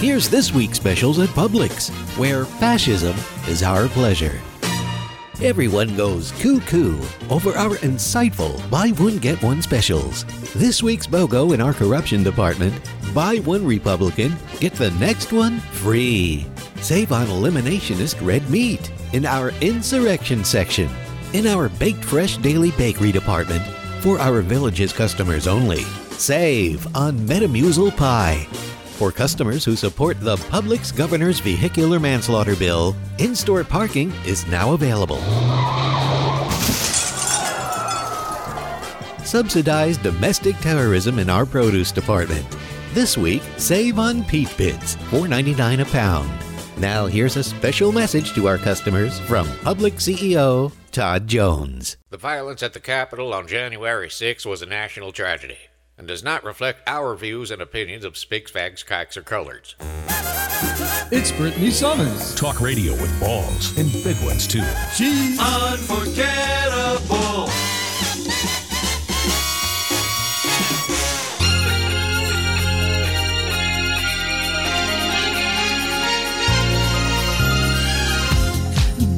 Here's this week's specials at Publix, where fascism is our pleasure. Everyone goes cuckoo over our insightful buy one get one specials. This week's BOGO in our corruption department buy one Republican, get the next one free. Save on eliminationist red meat in our insurrection section. In our baked fresh daily bakery department, for our village's customers only, save on Metamucil pie. For customers who support the Publix Governor's Vehicular Manslaughter Bill, in store parking is now available. Subsidize domestic terrorism in our produce department. This week, save on peach bits, $4.99 a pound. Now, here's a special message to our customers from Publix CEO Todd Jones. The violence at the Capitol on January 6 was a national tragedy and does not reflect our views and opinions of spics, fags, kikes, or colors. It's Britany Somers. Talk radio with balls and big ones too. She's Unforgettable.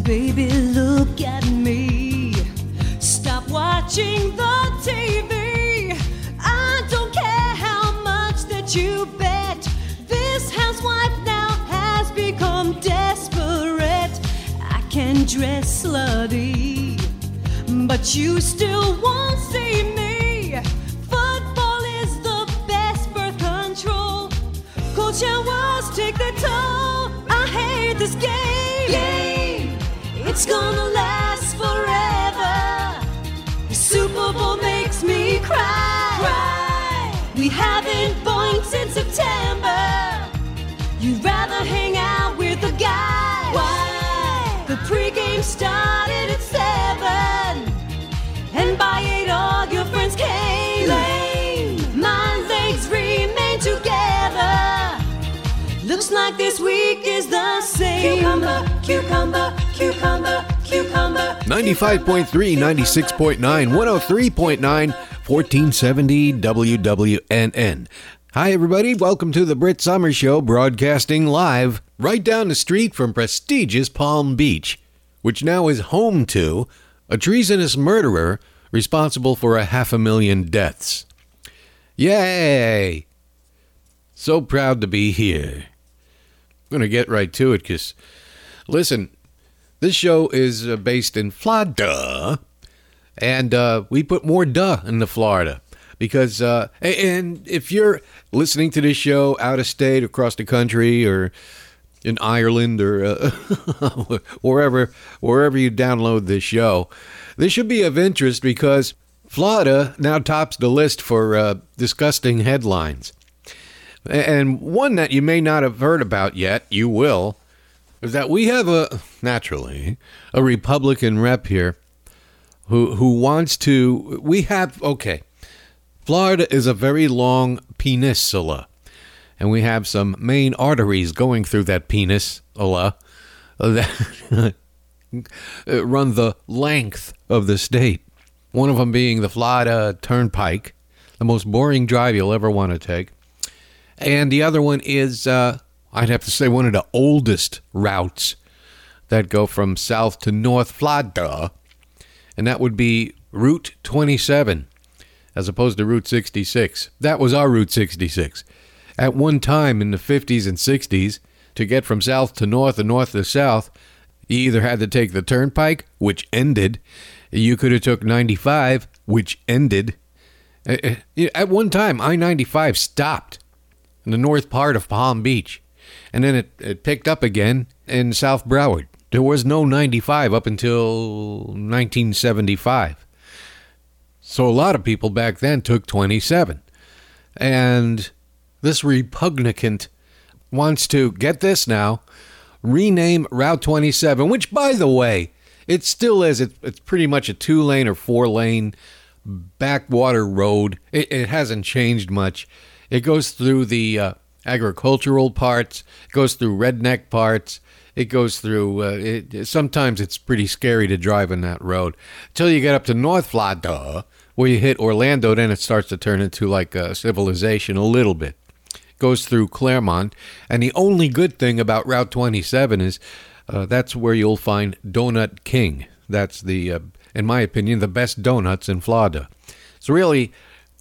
Baby, look at me. Stop watching the dress slutty, but you still won't see me. Football is the best birth control. Cold showers take the toll. I hate this game. game. It's gonna last forever. The Super Bowl makes me cry. We haven't boinged since September. You'd rather hang out with a guy. Why? The pregame started at seven, and by eight all your friends came. Lame. My legs remain together. Looks like this week is the same. Cucumber, cucumber, cucumber, cucumber. 95.3, 96.9, 103.9, 1470 WWNN. Hi, everybody. Welcome to the Brit Summer Show, broadcasting live right down the street from prestigious Palm Beach, which now is home to a treasonous murderer responsible for a half a million deaths. Yay! So proud to be here. I'm going to get right to it because, listen, this show is uh, based in Florida, and uh, we put more duh in the Florida because, uh, and if you're listening to this show out of state, across the country, or in Ireland, or uh, wherever wherever you download this show, this should be of interest because Florida now tops the list for uh, disgusting headlines. And one that you may not have heard about yet, you will, is that we have a naturally a Republican rep here who who wants to we have okay. Florida is a very long peninsula, and we have some main arteries going through that peninsula that run the length of the state. One of them being the Florida Turnpike, the most boring drive you'll ever want to take. And the other one is, uh, I'd have to say, one of the oldest routes that go from south to north Florida. And that would be Route 27, as opposed to Route 66. That was our Route 66. At one time in the 50s and 60s, to get from south to north and north to south, you either had to take the turnpike, which ended. You could have took 95, which ended. Uh, uh, At one time, I 95 stopped in the north part of Palm Beach, and then it, it picked up again in South Broward. There was no 95 up until 1975. So a lot of people back then took 27. And this repugnant wants to get this now rename Route 27, which, by the way, it still is. It, it's pretty much a two lane or four lane backwater road. It, it hasn't changed much. It goes through the uh, agricultural parts, it goes through redneck parts. It goes through. Uh, it, sometimes it's pretty scary to drive on that road until you get up to North Florida, where you hit Orlando. Then it starts to turn into like a civilization a little bit. Goes through Clermont. And the only good thing about Route 27 is uh, that's where you'll find Donut King. That's the, uh, in my opinion, the best donuts in Florida. So really,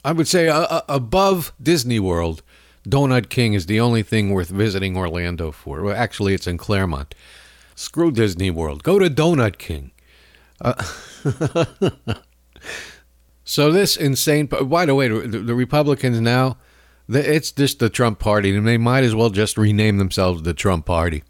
I would say, uh, uh, above Disney World. Donut King is the only thing worth visiting Orlando for. Well, actually, it's in Clermont. Screw Disney World. Go to Donut King. Uh, so this insane. By the way, the, Republicans now, it's just the Trump Party, and they might as well just rename themselves the Trump Party.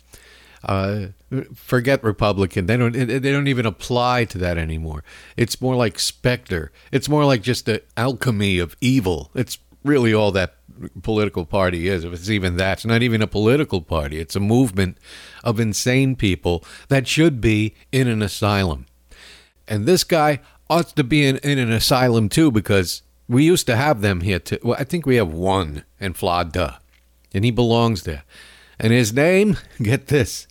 Uh, forget Republican. They don't. They don't even apply to that anymore. It's more like Spectre. It's more like just the alchemy of evil. It's really all that political party is. If it's even that, it's not even a political party. It's a movement of insane people that should be in an asylum. And this guy ought to be in, in an asylum too because we used to have them here too. Well, I think we have one in Florida, and he belongs there. And his name, get this,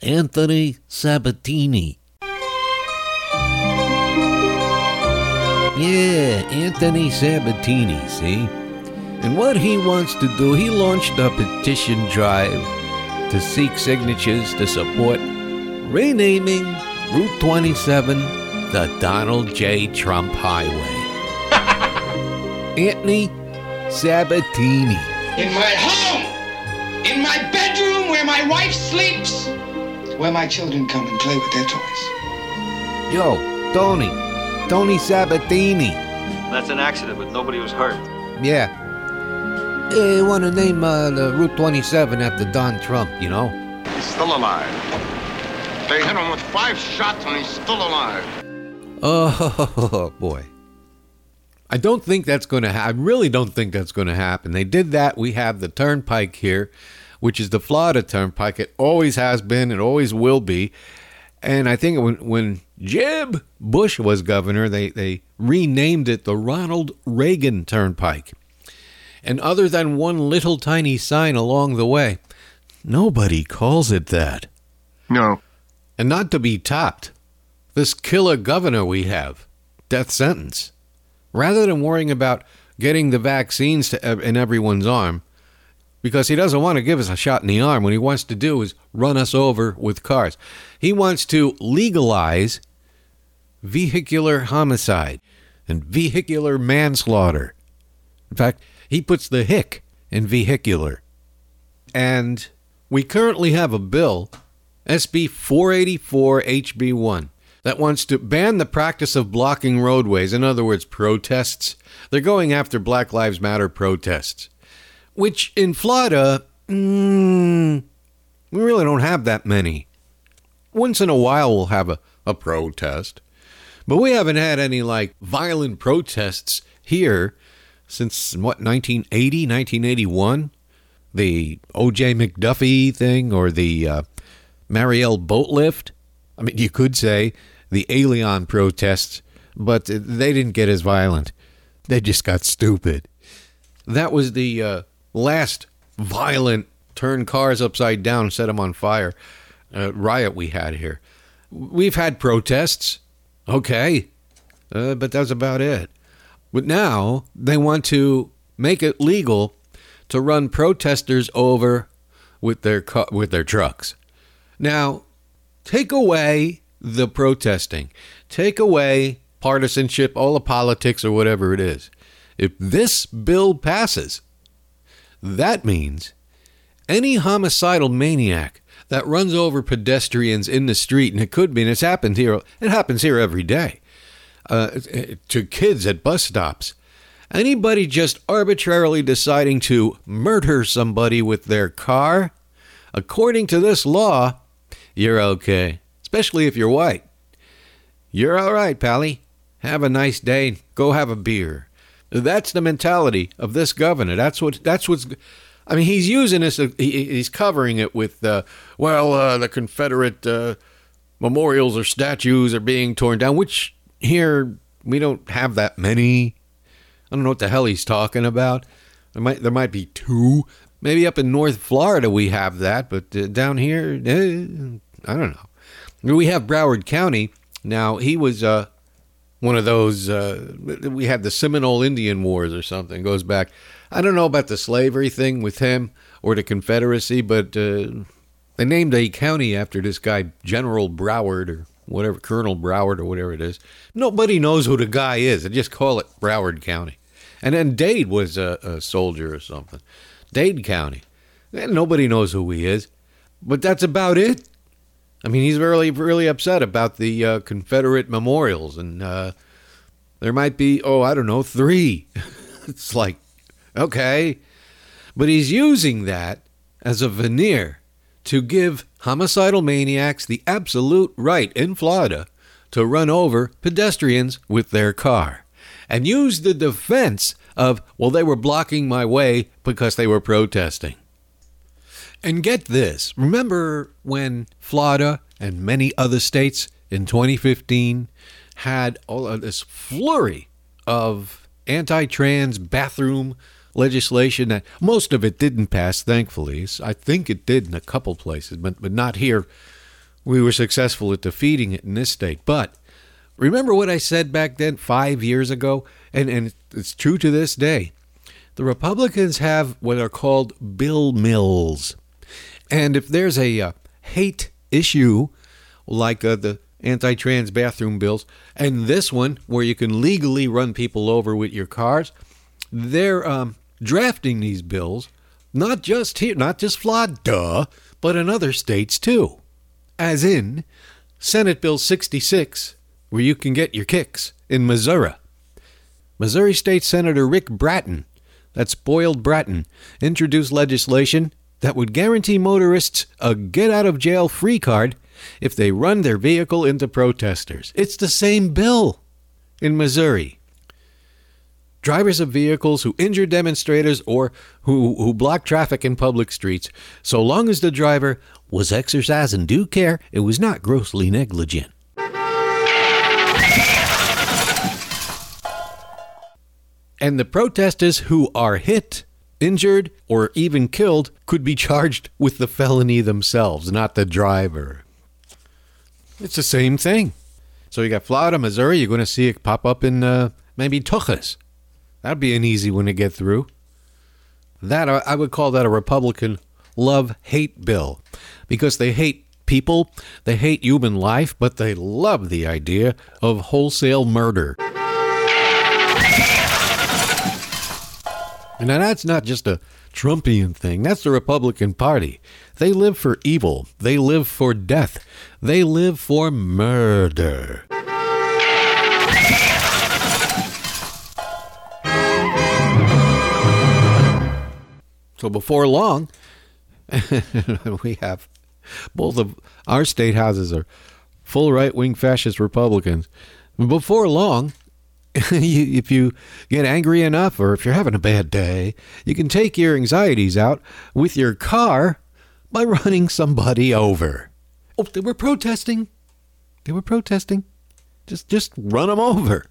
Anthony Sabatini. Yeah, Anthony Sabatini, see? And what he wants to do, he launched a petition drive to seek signatures to support renaming Route 27 the Donald J. Trump Highway. Anthony Sabatini. In my home, in my bedroom where my wife sleeps, where my children come and play with their toys. Yo, Tony. Tony Sabatini. That's an accident, but nobody was hurt. Yeah. They want to name uh, the Route 27 after Don Trump, you know? He's still alive. They hit him with five shots and he's still alive. Oh, boy. I don't think that's going to happen. I really don't think that's going to happen. They did that. We have the turnpike here, which is the Florida Turnpike. It always has been, it always will be. And I think when, when Jeb Bush was governor, they, they renamed it the Ronald Reagan Turnpike. And other than one little tiny sign along the way, nobody calls it that. No. And not to be topped, this killer governor we have, death sentence. Rather than worrying about getting the vaccines to in everyone's arm, because he doesn't want to give us a shot in the arm, what he wants to do is run us over with cars. He wants to legalize vehicular homicide and vehicular manslaughter. In fact, he puts the hick in vehicular. And we currently have a bill, SB 484 HB1, that wants to ban the practice of blocking roadways, in other words, protests. They're going after Black Lives Matter protests, which in Florida, mm, we really don't have that many. Once in a while, we'll have a, a protest, but we haven't had any like violent protests here since what 1980 1981 the oj mcduffie thing or the uh, mariel boat lift i mean you could say the Elián protests but they didn't get as violent. They just got stupid. That was the uh, last violent turn cars upside down set them on fire uh, riot we had here. We've had protests okay uh, but that's about it. But now they want to make it legal to run protesters over with their cu- with their trucks. Now, take away the protesting. Take away partisanship, all the politics or whatever it is. If this bill passes, that means any homicidal maniac that runs over pedestrians in the street, and it could be, and it's happened here, it happens here every day, uh, to kids at bus stops. Anybody just arbitrarily deciding to murder somebody with their car, according to this law, you're okay, especially if you're white. You're all right, Pally. Have a nice day. Go have a beer. That's the mentality of this governor. That's what. That's what's. I mean, he's using this. He's covering it with, uh, well, uh, the Confederate uh, memorials or statues are being torn down, which here we don't have that many. I don't know what the hell he's talking about. There might there might be two. Maybe up in North Florida we have that, but uh, down here, eh, I don't know. We have Broward County. Now he was uh, one of those. Uh, we had the Seminole Indian Wars or something. Goes back I don't know about the slavery thing with him or the Confederacy, but uh, they named a county after this guy, General Broward or whatever, Colonel Broward or whatever it is. Nobody knows who the guy is. They just call it Broward County. And then Dade was a, a soldier or something. Dade County. And nobody knows who he is. But that's about it. I mean, he's really, really upset about the uh, Confederate memorials. And uh, there might be, oh, I don't know, three. it's like, okay. But he's using that as a veneer to give homicidal maniacs the absolute right in Florida to run over pedestrians with their car and use the defense of, well, they were blocking my way because they were protesting. And get this remember when Florida and many other states in 2015 had all of this flurry of anti trans bathroom legislation that most of it didn't pass, thankfully. I think it did in a couple places, but, but not here. We were successful at defeating it in this state. But remember what I said back then, five years ago? And, and it's true to this day. The Republicans have what are called bill mills. And if there's a uh, hate issue, like uh, the anti trans bathroom bills, and this one, where you can legally run people over with your cars, they're um, drafting these bills, not just here, not just Florida, but in other states too. As in Senate Bill 66, where you can get your kicks in Missouri. Missouri State Senator Rick Brattin, that's Boiled Brattin, introduced legislation that would guarantee motorists a get out of jail free card if they run their vehicle into protesters. It's the same bill in Missouri. Drivers of vehicles who injure demonstrators or who, who block traffic in public streets, so long as the driver was exercising due care, it was not grossly negligent. And the protesters who are hit, injured, or even killed could be charged with the felony themselves, not the driver. It's the same thing. So you got Florida, Missouri. You're going to see it pop up in uh, maybe Tuchas. That'd be an easy one to get through. That I would call that a Republican love hate bill because they hate people, they hate human life, but they love the idea of wholesale murder. And now that's not just a Trumpian thing. That's the Republican Party. They live for evil. They live for death. They live for murder. So before long, we have both of our state houses are full right wing fascist Republicans. Before long, if you get angry enough or if you're having a bad day, you can take your anxieties out with your car by running somebody over. Oh, they were protesting. They were protesting. Just just run them over.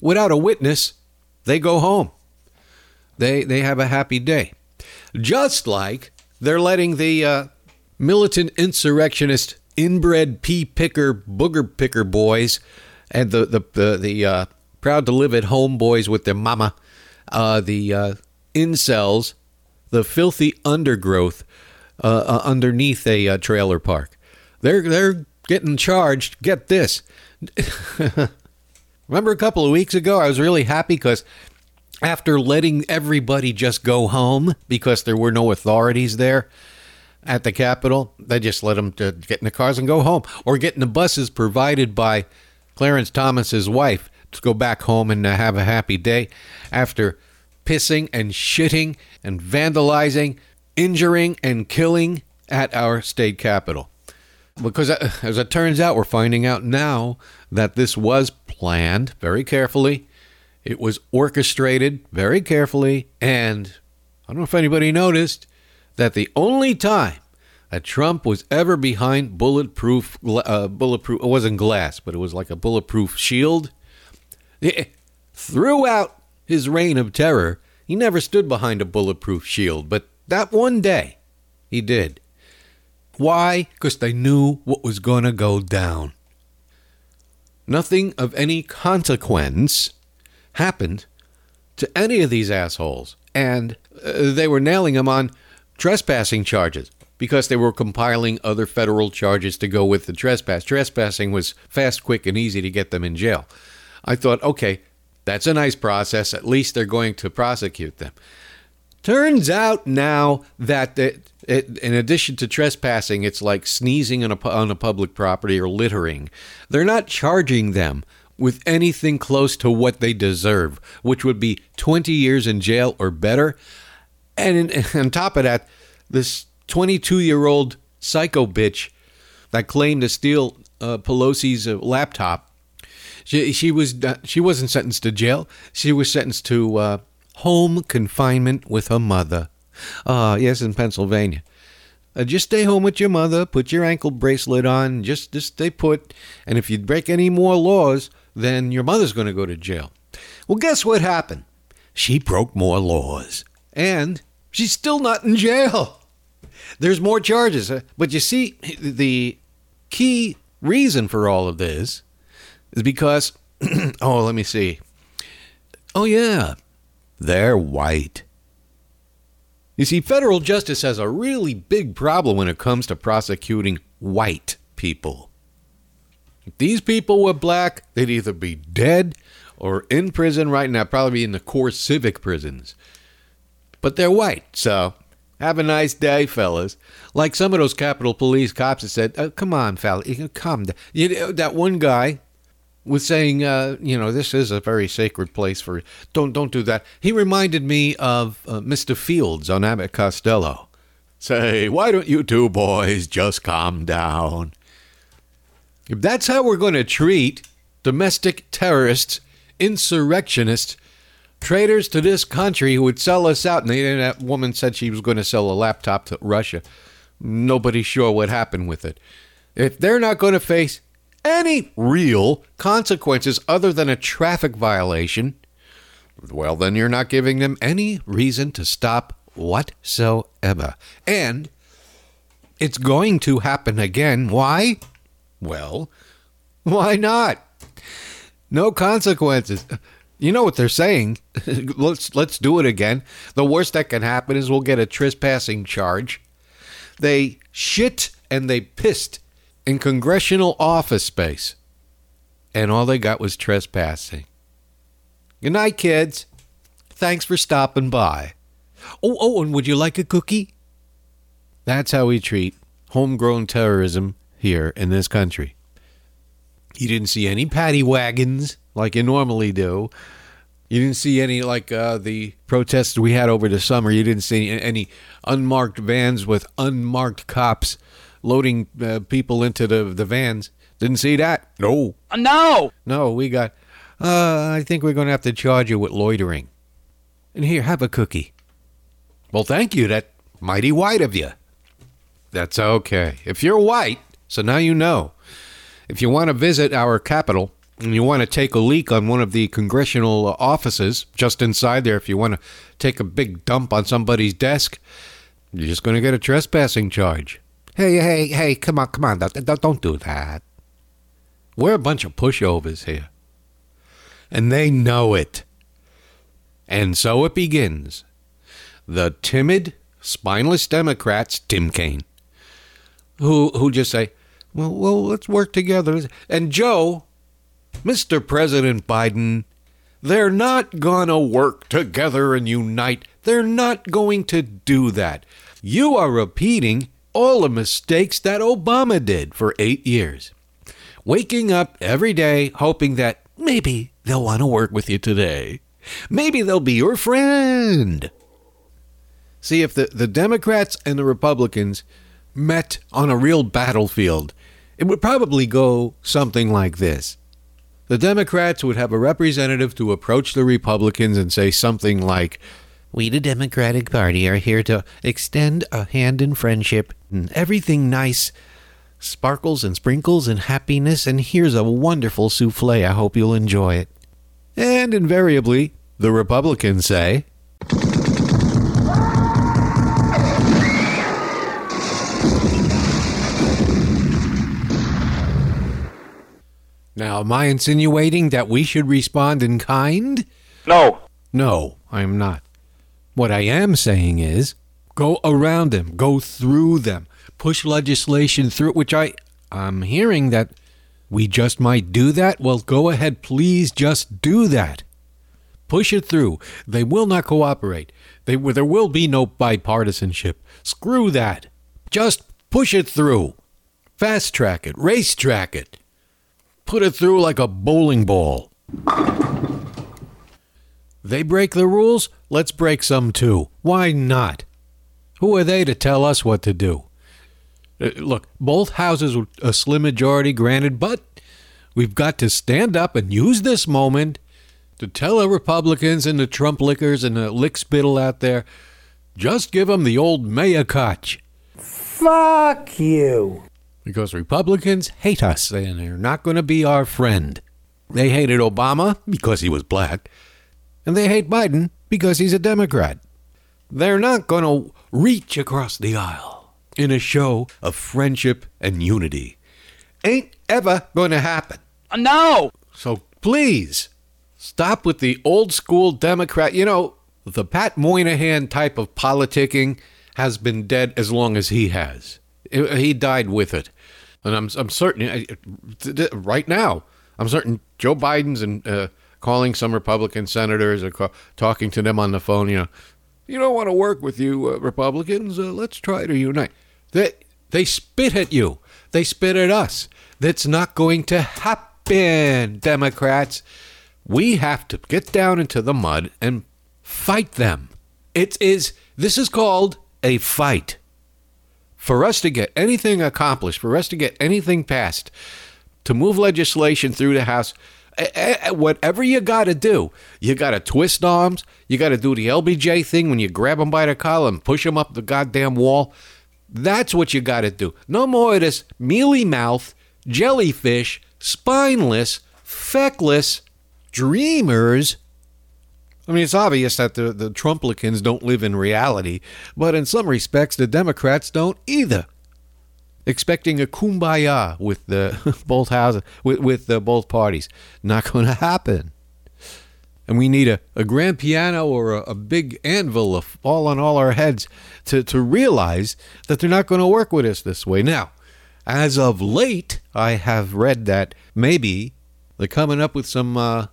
Without a witness, they go home. They they have a happy day. Just like they're letting the uh, militant insurrectionist inbred pea picker booger picker boys and the the the, the uh, proud to live at home boys with their mama, uh, the uh, incels, the filthy undergrowth uh, uh, underneath a uh, trailer park. They're they're getting charged. Get this. Remember a couple of weeks ago, I was really happy because after letting everybody just go home because there were no authorities there at the Capitol, they just let them get in the cars and go home or get in the buses provided by Clarence Thomas's wife to go back home and uh, have a happy day after pissing and shitting and vandalizing, injuring and killing at our state capitol. Because uh, as it turns out, we're finding out now that this was planned very carefully. It was orchestrated very carefully. And I don't know if anybody noticed that the only time that Trump was ever behind bulletproof, uh, bulletproof, it wasn't glass, but it was like a bulletproof shield. Throughout his reign of terror, he never stood behind a bulletproof shield, but that one day he did. Why? Because they knew what was going to go down. nothing of any consequence happened to any of these assholes. And uh, they were nailing him on trespassing charges because they were compiling other federal charges to go with the trespass. Trespassing was fast, quick, and easy to get them in jail. I thought, okay, that's a nice process. At least they're going to prosecute them. Turns out now that it, it, in addition to trespassing, it's like sneezing on a, on a public property or littering. They're not charging them with anything close to what they deserve, which would be 20 years in jail or better. And in, on top of that, this 22 year old psycho bitch that claimed to steal uh, Pelosi's uh, laptop, she, she was she wasn't sentenced to jail. She was sentenced to uh, home confinement with her mother. Ah, yes, in Pennsylvania. Uh, just stay home with your mother. Put your ankle bracelet on. Just just stay put. And if you break any more laws, then your mother's going to go to jail. Well, guess what happened? She broke more laws, and she's still not in jail. There's more charges, uh, but you see, the key reason for all of this is because, oh, let me see. Oh yeah, they're white. You see, federal justice has a really big problem when it comes to prosecuting white people. If these people were black, they'd either be dead or in prison right now, probably in the CoreCivic prisons. But they're white, so have a nice day, fellas. Like some of those Capitol Police cops that said, oh, "Come on, fella, come." down." You know, that one guy was saying, uh, "You know, this is a very sacred place for don't don't do that." He reminded me of uh, Mr. Fields on Abbott Costello. Say, why don't you two boys just calm down? If that's how we're going to treat domestic terrorists, insurrectionists, traitors to this country who would sell us out, and that woman said she was going to sell a laptop to Russia. Nobody's sure what happened with it. If they're not going to face any real consequences other than a traffic violation, well, then you're not giving them any reason to stop whatsoever. And it's going to happen again. Why? Well, why not? No consequences. You know what they're saying. let's let's do it again. The worst that can happen is we'll get a trespassing charge. They shit and they pissed in congressional office space. And all they got was trespassing. Good night, kids. Thanks for stopping by. Oh, oh, and would you like a cookie? That's how we treat homegrown terrorism here in this country. You didn't see any paddy wagons like you normally do. You didn't see any like uh, the protests we had over the summer. You didn't see any unmarked vans with unmarked cops loading uh, people into the, the vans. Didn't see that. No. no! No, we got. Uh, I think we're going to have to charge you with loitering. And here, have a cookie. Well, thank you. That mighty white of you. That's okay. If you're white, so now you know. If you want to visit our capital and you want to take a leak on one of the congressional uh, offices just inside there, if you want to take a big dump on somebody's desk, you're just going to get a trespassing charge. Hey, hey, hey, come on, come on. Don't, don't- don't do that. We're a bunch of pushovers here. And they know it. And so it begins. The timid, spineless Democrats, Tim Kaine, who who just say, "Well, well, let's work together." And Joe, Mr. President Biden, they're not gonna work together and unite. They're not going to do that. You are repeating all the mistakes that Obama did for eight years. Waking up every day hoping that maybe they'll want to work with you today. Maybe they'll be your friend. See, if the, the Democrats and the Republicans met on a real battlefield, it would probably go something like this. The Democrats would have a representative to approach the Republicans and say something like, We, the Democratic Party, are here to extend a hand in friendship and everything nice, sparkles and sprinkles and happiness, and here's a wonderful souffle. I hope you'll enjoy it. And invariably, the Republicans say, Now, am I insinuating that we should respond in kind? No. No, I am not. What I am saying is go around them, go through them, push legislation through, which I I'm hearing that we just might do that. Well, go ahead, please just do that. Push it through. They will not cooperate. They, there will be no bipartisanship. Screw that. Just push it through. Fast track it, race track it. Put it through like a bowling ball. They break the rules, let's break some too. Why not? Who are they to tell us what to do? Uh, look, both houses were a slim majority, granted, but we've got to stand up and use this moment to tell the Republicans and the Trump lickers and the lickspittle out there just give them the old Maya Koch. Fuck you. Because Republicans hate us and they're not going to be our friend. They hated Obama because he was black, and they hate Biden because he's a Democrat. They're not going to reach across the aisle in a show of friendship and unity. Ain't ever going to happen. Uh, no. So please stop with the old school Democrat. You know, the Pat Moynihan type of politicking has been dead as long as he has. He died with it. And I'm, I'm certain, right now, I'm certain Joe Biden's and uh, calling some Republican senators or ca- talking to them on the phone, you know, you don't want to work with you, uh, Republicans. Uh, let's try to unite. They, they spit at you. They spit at us. That's not going to happen, Democrats. We have to get down into the mud and fight them. It is, this is called a fight. For us to get anything accomplished, for us to get anything passed, to move legislation through the House, whatever you got to do, you got to twist arms. You got to do the LBJ thing when you grab them by the collar and push them up the goddamn wall. That's what you got to do. No more of this mealy mouth, jellyfish, spineless, feckless dreamers. I mean, it's obvious that the, the Trumplicans don't live in reality, but in some respects, the Democrats don't either. Expecting a kumbaya with the both houses, with, with the both parties, not going to happen. And we need a, a grand piano or a, a big anvil of fall on all our heads to, to realize that they're not going to work with us this way. Now, as of late, I have read that maybe they're coming up with some uh,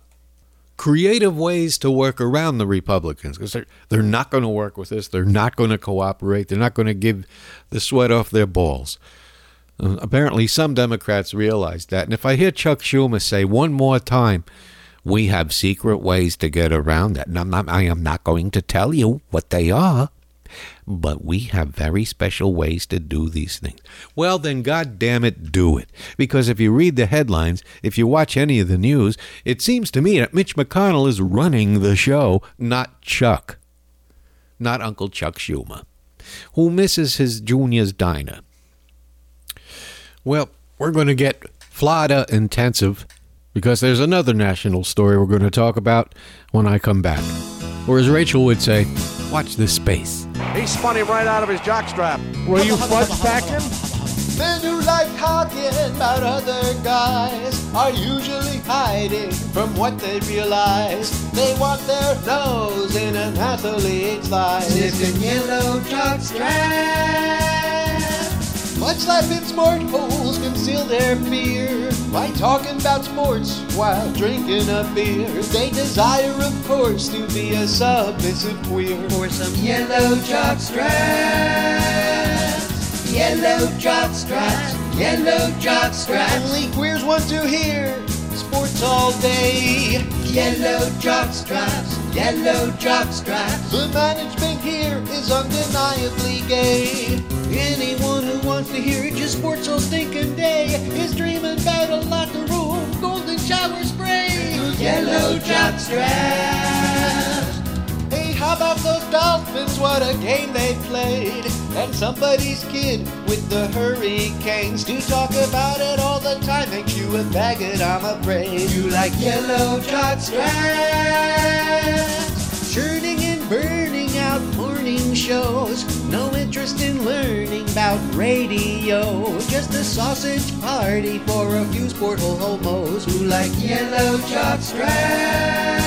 creative ways to work around the Republicans because they're, they're not going to work with us. They're not going to cooperate. They're not going to give the sweat off their balls. Uh, apparently, some Democrats realize that. And if I hear Chuck Schumer say one more time, we have secret ways to get around that. And I'm not, I am not going to tell you what they are, but we have very special ways to do these things. Well, then, God damn it, do it. Because if you read the headlines, if you watch any of the news, it seems to me that Mitch McConnell is running the show, not Chuck. Not Uncle Chuck Schumer, who misses his junior's diner. Well, we're going to get Florida uh, intensive because there's another national story we're going to talk about when I come back. Or as Rachel would say, watch this space. He spun him right out of his jockstrap. Were you fudge packing? Men who like talking about other guys are usually hiding from what they realize. They want their nose in an athlete's life. Sniffing yellow jockstrap. Much life in sport holes conceal their fear by talking about sports while drinking a beer. They desire, of course, to be a submissive queer for some yellow jockstraps. Yellow jockstraps, yellow jockstraps. Only queers want to hear sports all day. Yellow jockstraps, yellow jockstraps. The management here is undeniably gay. Anyone who wants to hear it, just sports all stinking day is dreaming about a locker room, golden shower spray. Yellow jockstraps. Hey, how about those Dolphins? What a game they played. And somebody's kid with the Hurricanes. To talk about it all the time makes you a faggot, I'm afraid. You like yellow jockstraps. Churning and burning out morning shows. No interest in learning about radio. Just a sausage party for a few sporthole homos who like yellow jock straps.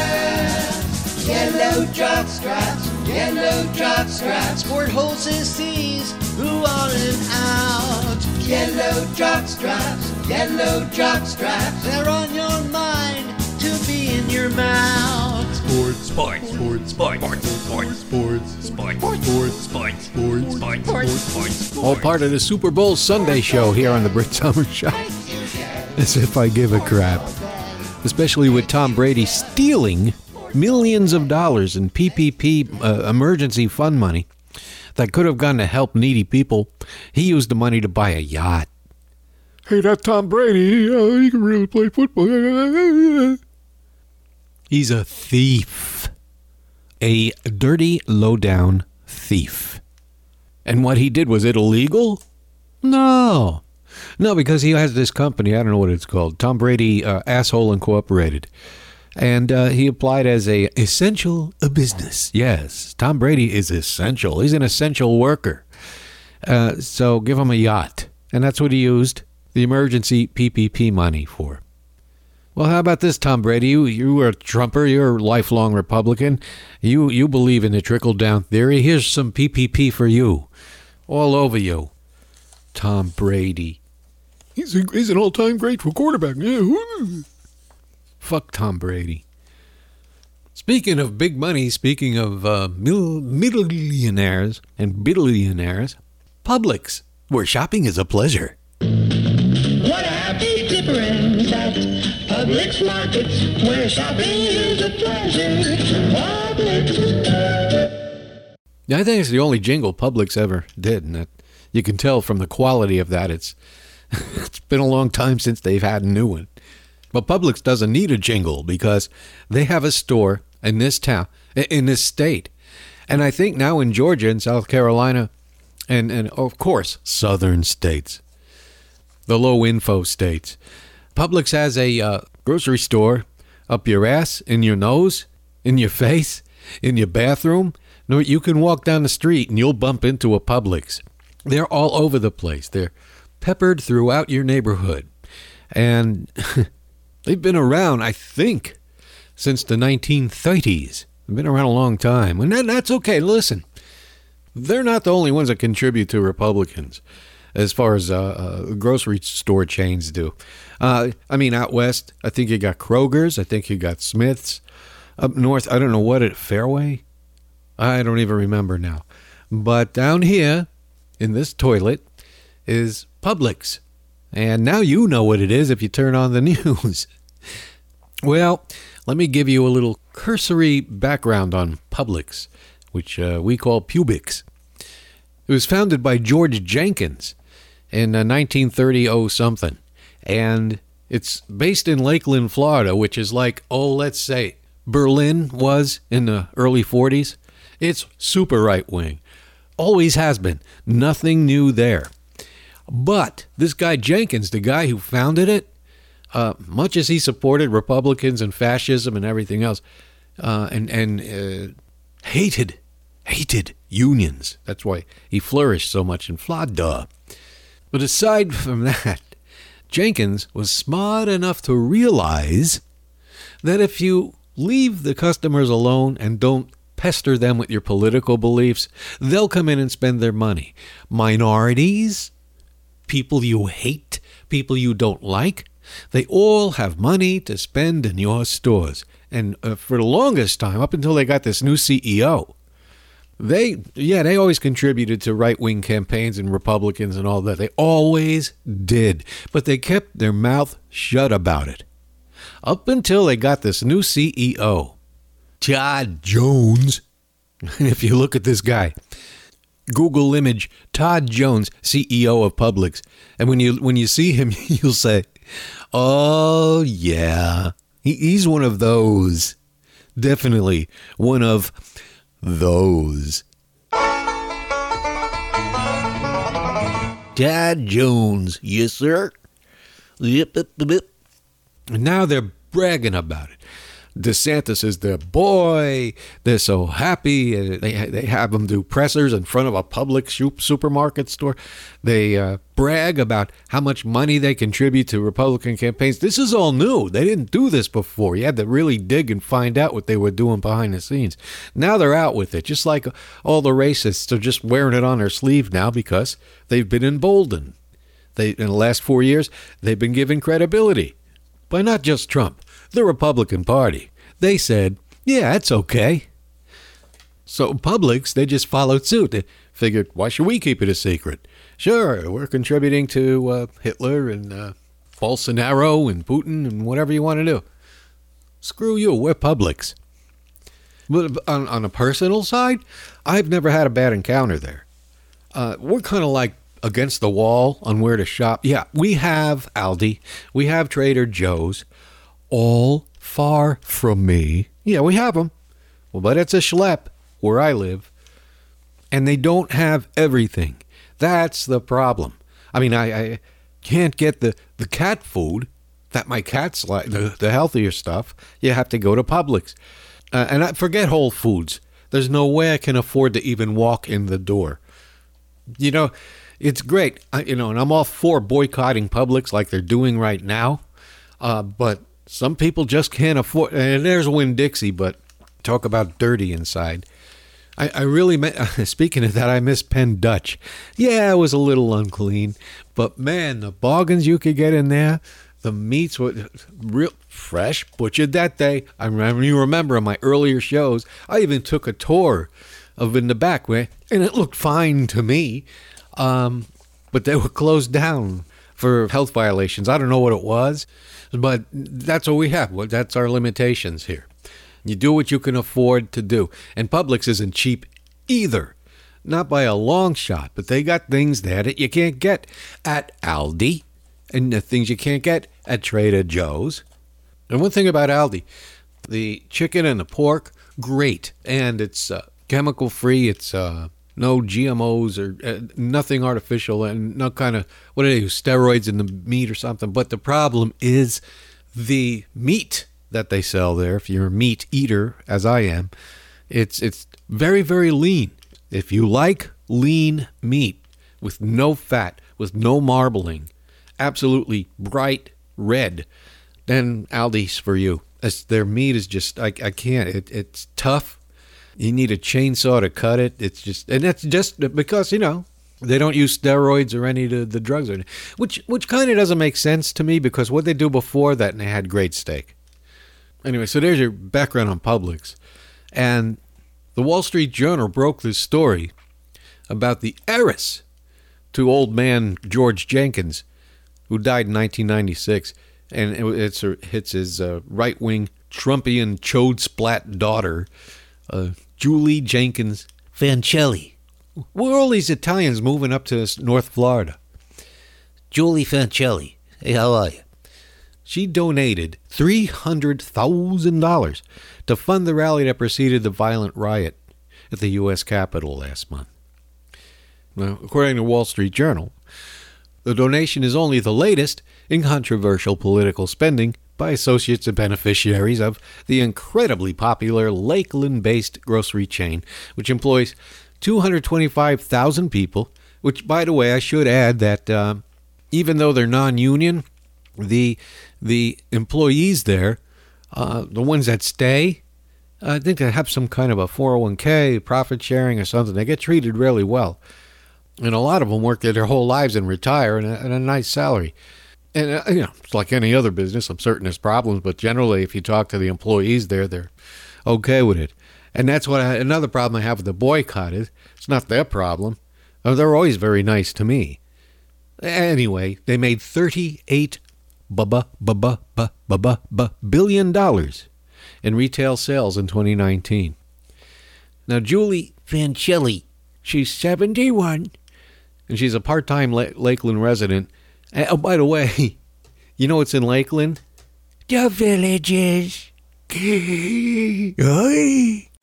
Yellow jock straps, yellow jock straps. Sporthole sissies who on and out. Yellow jock straps, yellow jock straps. They're on your mind to be in your mouth. Sports, sports, sports, sports, sports, sports, sports, sports, sports, sports, sports, sports, sports, All part of the Super Bowl Sunday show here on the Brit Summer Show. As if I give a crap. Especially with Tom Brady stealing millions of dollars in PPP uh, emergency fund money that could have gone to help needy people. He used the money to buy a yacht. Hey, that Tom Brady, uh, he can really play football. He's a thief. A dirty, low down thief. And what he did, was it illegal? No. No, because he has this company, I don't know what it's called, Tom Brady uh, Asshole Incorporated. And uh, he applied as a essential a business. Yes, Tom Brady is essential. He's an essential worker. Uh, so give him a yacht. And that's what he used the emergency PPP money for. Well, how about this, Tom Brady? You you are a Trumper. You're a lifelong Republican. You you believe in the trickle down theory. Here's some PPP for you, all over you, Tom Brady. He's a, he's an all time great for quarterback. Yeah. Fuck Tom Brady. Speaking of big money, speaking of uh, mil- millionaires and billionaires, Publix, where shopping is a pleasure. What a happy difference at Publix markets, where shopping is a pleasure. Publix. I think it's the only jingle Publix ever did, and that you can tell from the quality of that. It's it's been a long time since they've had a new one. But Publix doesn't need a jingle because they have a store in this town, in this state, and I think now in Georgia and South Carolina, and and of course southern states, the low info states. Publix has a uh, grocery store up your ass, in your nose, in your face, in your bathroom. You can walk down the street and you'll bump into a Publix. They're all over the place. They're peppered throughout your neighborhood. And they've been around, I think, since the 1930s. They've been around a long time. And that, that's okay. Listen, they're not the only ones that contribute to Republicans as far as uh, uh, grocery store chains do. Uh, I mean, out west, I think you got Kroger's. I think you got Smith's. Up north, I don't know what it, Fairway? I don't even remember now. But down here in this toilet is Publix. And now you know what it is if you turn on the news. well, let me give you a little cursory background on Publix, which uh, we call Pubix. It was founded by George Jenkins in uh, 1930 oh something. And it's based in Lakeland, Florida, which is like, oh, let's say Berlin was in the early 40s. It's super right wing. Always has been. Nothing new there. But this guy Jenkins, the guy who founded it, uh, much as he supported Republicans and fascism and everything else, uh, and and uh, hated hated unions. That's why he flourished so much in Florida. But aside from that, Jenkins was smart enough to realize that if you leave the customers alone and don't pester them with your political beliefs, they'll come in and spend their money. Minorities, people you hate, people you don't like, they all have money to spend in your stores. And uh, for the longest time, up until they got this new CEO, they, yeah, they always contributed to right wing campaigns and Republicans and all that. They always did. But they kept their mouth shut about it. Up until they got this new CEO, Todd Jones. If you look at this guy, Google image Todd Jones, CEO of Publix, and when you when you see him, you'll say, "Oh yeah, he, he's one of those. Definitely one of those." Todd Jones, yes sir. Yep, yep, yep. And now they're bragging about it. DeSantis is their boy. They're so happy. Uh, They they have them do pressers in front of a Publix supermarket store. They uh, brag about how much money they contribute to Republican campaigns. This is all new. They didn't do this before. You had to really dig and find out what they were doing behind the scenes. Now they're out with it, just like all the racists are just wearing it on their sleeve now because they've been emboldened. They in the last four years they've been given credibility by not just Trump, the Republican Party. They said, "Yeah, that's okay." So Publix, they just followed suit. They figured, why should we keep it a secret? Sure, we're contributing to uh, Hitler and uh, Bolsonaro and Putin and whatever you want to do. Screw you, we're Publix. But on, on a personal side, I've never had a bad encounter there. Uh, we're kind of like against the wall on where to shop. Yeah, we have Aldi, we have Trader Joe's, all far from me. Yeah, we have them. Well, but it's a schlep where I live, and they don't have everything. That's the problem. I mean, I, I can't get the, the cat food that my cats like, the, the healthier stuff. You have to go to Publix. Uh, and I forget Whole Foods. There's no way I can afford to even walk in the door. You know, it's great. I, you know, and I'm all for boycotting Publix like they're doing right now. Uh, but some people just can't afford. And there's Winn Dixie, but talk about dirty inside. I, I really, speaking of that, I miss Penn Dutch. Yeah, it was a little unclean, but man, the bargains you could get in there, the meats were real fresh, butchered that day. I remember, you remember in my earlier shows, I even took a tour of in the back way, and it looked fine to me, um, but they were closed down for health violations. I don't know what it was, but that's what we have. That's our limitations here. You do what you can afford to do. And Publix isn't cheap either. Not by a long shot, but they got things there that you can't get at Aldi and the things you can't get at Trader Joe's. And one thing about Aldi, the chicken and the pork, great. And it's uh, chemical free. It's uh, no GMOs or uh, nothing artificial and no kind of, what are they steroids in the meat or something. But the problem is the meat that they sell there. If you're a meat eater, as I am, it's it's very very lean. If you like lean meat with no fat, with no marbling, absolutely bright red, then Aldi's for you. It's, their meat is just I, I can't. It, it's tough. You need a chainsaw to cut it. It's just and that's just because you know they don't use steroids or any of the, the drugs, or which which kind of doesn't make sense to me because what they do before that and they had great steak. Anyway, so there's your background on Publix. And the Wall Street Journal broke this story about the heiress to old man George Jenkins, who died in 1996. And it, it's, it's his uh, right wing Trumpian chode splat daughter, uh, Julie Jenkins Fancelli. Where are all these Italians moving up to North Florida? Julie Fancelli. Hey, how are you? She donated $300,000 to fund the rally that preceded the violent riot at the U.S. Capitol last month. Now, according to Wall Street Journal, the donation is only the latest in controversial political spending by associates and beneficiaries of the incredibly popular Lakeland based grocery chain, which employs 225,000 people. Which, by the way, I should add that uh, even though they're non union, the the employees there, uh, the ones that stay, I think they have some kind of a 401k, profit sharing, or something. They get treated really well. And a lot of them work their whole lives and retire and a, and a nice salary. And, uh, you know, it's like any other business. I'm certain there's problems, but generally, if you talk to the employees there, they're okay with it. And that's what I, another problem I have with the boycott is it's not their problem. Uh, They're always very nice to me. Anyway, they made 38 bubba bubba bubba bubba bu- billion dollars in retail sales in 2019. Now Julie Fancelli, she's 71, and she's a part-time La- Lakeland resident. And, oh, by the way, you know what's in Lakeland? The villages. Oi.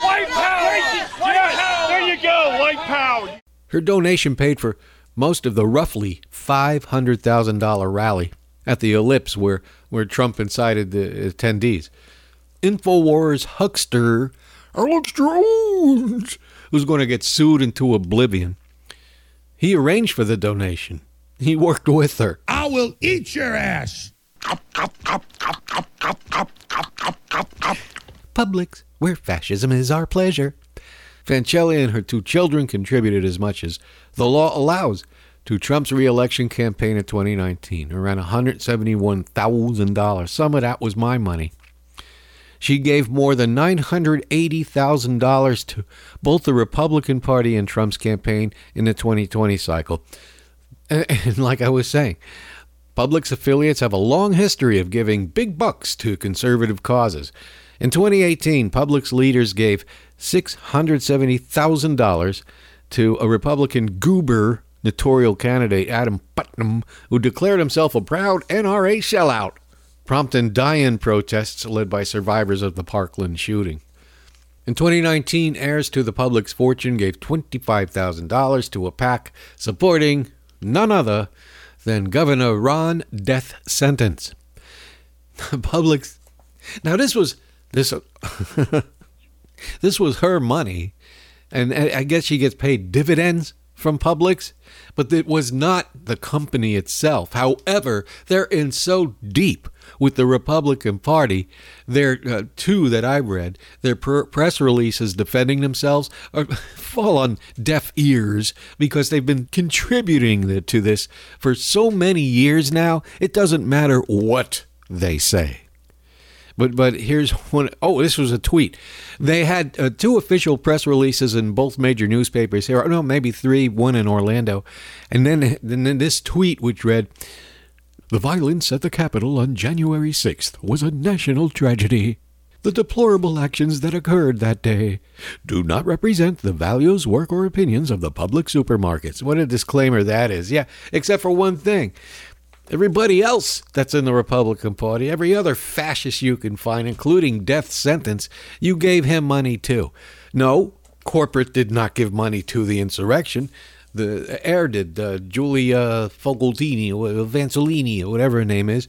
White power! Yes, there you go, white power! Her donation paid for most of the roughly $500,000 rally at the Ellipse where, where Trump incited the attendees. InfoWars huckster, Alex Jones, who's going to get sued into oblivion. He arranged for the donation. He worked with her. I will eat your ass. Publix, where fascism is our pleasure. Fancelli and her two children contributed as much as the law allows to Trump's reelection campaign in 2019, around $171,000. Some of that was my money. She gave more than $980,000 to both the Republican Party and Trump's campaign in the 2020 cycle. And, like I was saying, Publix affiliates have a long history of giving big bucks to conservative causes. In 2018, Publix leaders gave $670,000 to a Republican goober notorial candidate Adam Putnam, who declared himself a proud NRA sellout, prompting die-in protests led by survivors of the Parkland shooting. In 2019, heirs to the Publix fortune gave $25,000 to a PAC supporting none other than Governor Ron Death Sentence. Publix. Now this was this this was her money, and I guess she gets paid dividends from Publix, but it was not the company itself. However, they're in so deep with the Republican Party. Their uh, two that I read, their pr- press releases defending themselves are, fall on deaf ears because they've been contributing the, to this for so many years now. It doesn't matter what they say. But but here's one oh this was a tweet. They had uh, two official press releases in both major newspapers here. No, maybe three. One in Orlando, and then and then this tweet which read. The violence at the Capitol on January 6th was a national tragedy. The deplorable actions that occurred that day do not represent the values, work, or opinions of the public supermarkets. What a disclaimer that is. Yeah, except for one thing. Everybody else that's in the Republican Party, every other fascist you can find, including death sentence, you gave him money too. No, corporate did not give money to the insurrection. The heir did, uh, Julia Fogeltini or Vanzolini or whatever her name is.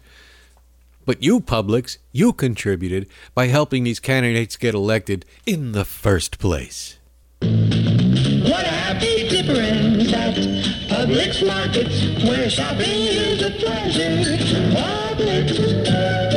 But you, Publix, you contributed by helping these candidates get elected in the first place. What a happy difference at Publix markets where shopping is a pleasure. Publix.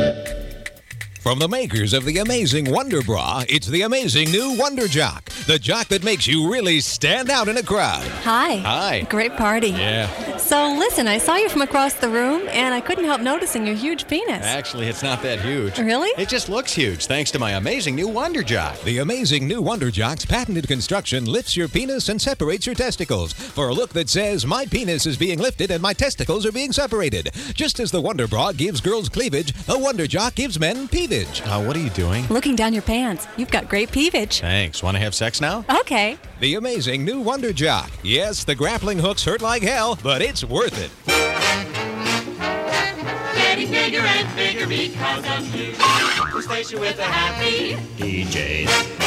From the makers of the amazing Wonder Bra, it's the amazing new Wonder Jock. The jock that makes you really stand out in a crowd. Hi. Hi. Great party. Yeah. So, listen, I saw you from across the room, and I couldn't help noticing your huge penis. Actually, it's not that huge. Really? It just looks huge thanks to my amazing new Wonder Jock. The amazing new Wonder Jock's patented construction lifts your penis and separates your testicles for a look that says, My penis is being lifted and my testicles are being separated. Just as the Wonder Bra gives girls cleavage, the Wonder Jock gives men peevage. Uh, what are you doing? Looking down your pants. You've got great peevage. Thanks. Want to have sex now? Okay. The amazing new Wonder Jock. Yes, the grappling hooks hurt like hell, but it's worth it. Getting bigger and bigger because of you. The station with the happy DJs.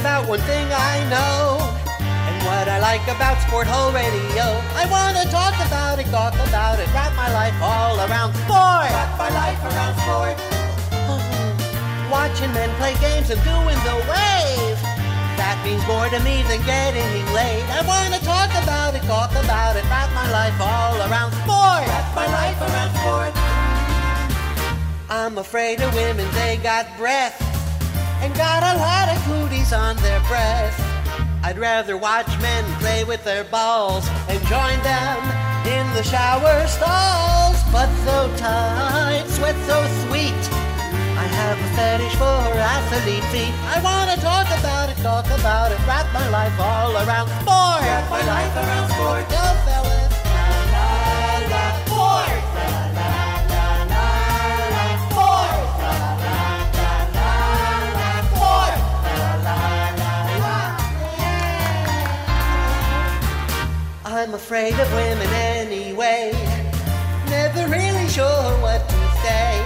About one thing I know. And what I like about Sport Hole Radio. I wanna talk about it, talk about it, wrap my life all around sport. Wrap my life around sport. Watching men play games and doing the wave. That means more to me than getting laid. I wanna talk about it, talk about it, wrap my life all around sport. Wrap my life around sport. I'm afraid of women, they got breath and got a lot of cooties on their breath. I'd rather watch men play with their balls and join them in the shower stalls. But so tight, sweat so sweet. I have a fetish for athlete feet. I wanna talk about it, talk about it, wrap my life all around sport. Wrap my life around sport. Go fellas. I'm afraid of women anyway. Never really sure what to say.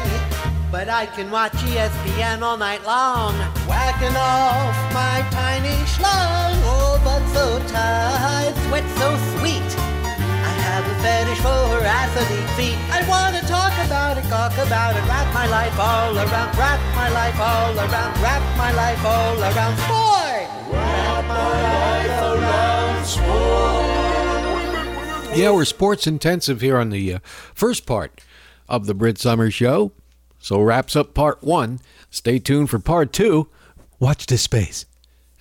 but I can watch ESPN all night long, whacking off my tiny schlong. Oh, but so tight, sweat so sweet. I have a fetish for athlete feet. I wanna talk about it, talk about it, wrap my life all around, wrap my life all around, wrap my life all around sport. Wrap my life around sport. Yeah, we're sports intensive here on the uh, first part of the Brit Summer Show. So wraps up part one. Stay tuned for part two. Watch this space.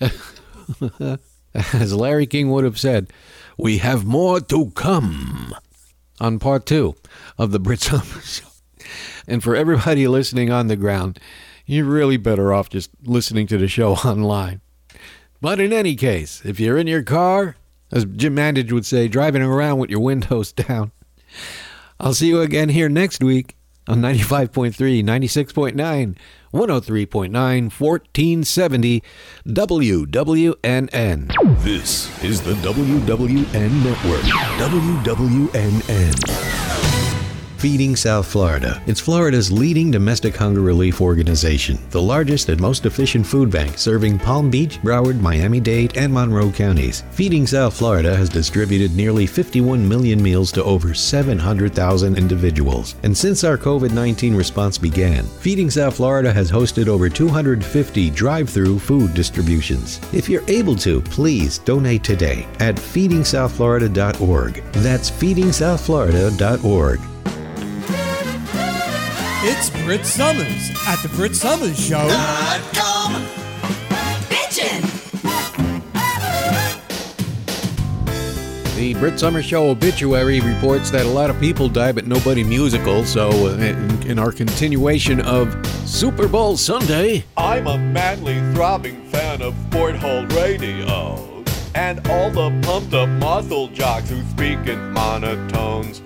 As Larry King would have said, we have more to come on part two of the Brit Summer Show. And for everybody listening on the ground, you're really better off just listening to the show online. But in any case, if you're in your car, as Jim Mandage would say, driving around with your windows down, I'll see you again here next week on 95.3, 96.9, 103.9, 1470 WWNN. This is the WWN Network. WWNN. Feeding South Florida. It's Florida's leading domestic hunger relief organization, the largest and most efficient food bank serving Palm Beach, Broward, Miami Dade, and Monroe counties. Feeding South Florida has distributed nearly 51 million meals to over 700,000 individuals. And since our COVID 19 response began, Feeding South Florida has hosted over 250 drive through food distributions. If you're able to, please donate today at feedingsouthflorida.org. That's feedingsouthflorida.org. It's Brit Somers at the Brit Somers Show. The Brit Summer Show obituary reports that a lot of people die, but nobody musical. So, uh, in, in our continuation of Super Bowl Sunday, I'm a manly, throbbing fan of Sport Hole Radio and all the pumped up muscle jocks who speak in monotones.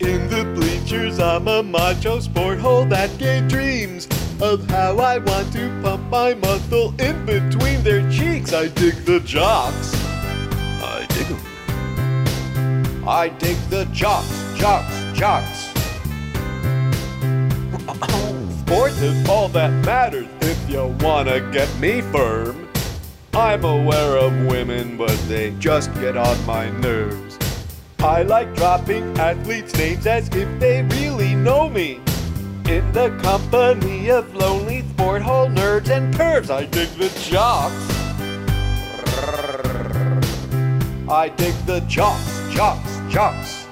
In the bleachers, I'm a macho sport hole that gay dreams of how I want to pump my muscle in between their cheeks. I dig the jocks. I dig 'em. I dig the jocks, jocks, jocks. Sports is all that matters if you wanna get me firm. I'm aware of women, but they just get on my nerves. I like dropping athletes' names as if they really know me. In the company of lonely sport hole nerds and pervs, I dig the jocks. I dig the jocks, jocks, jocks.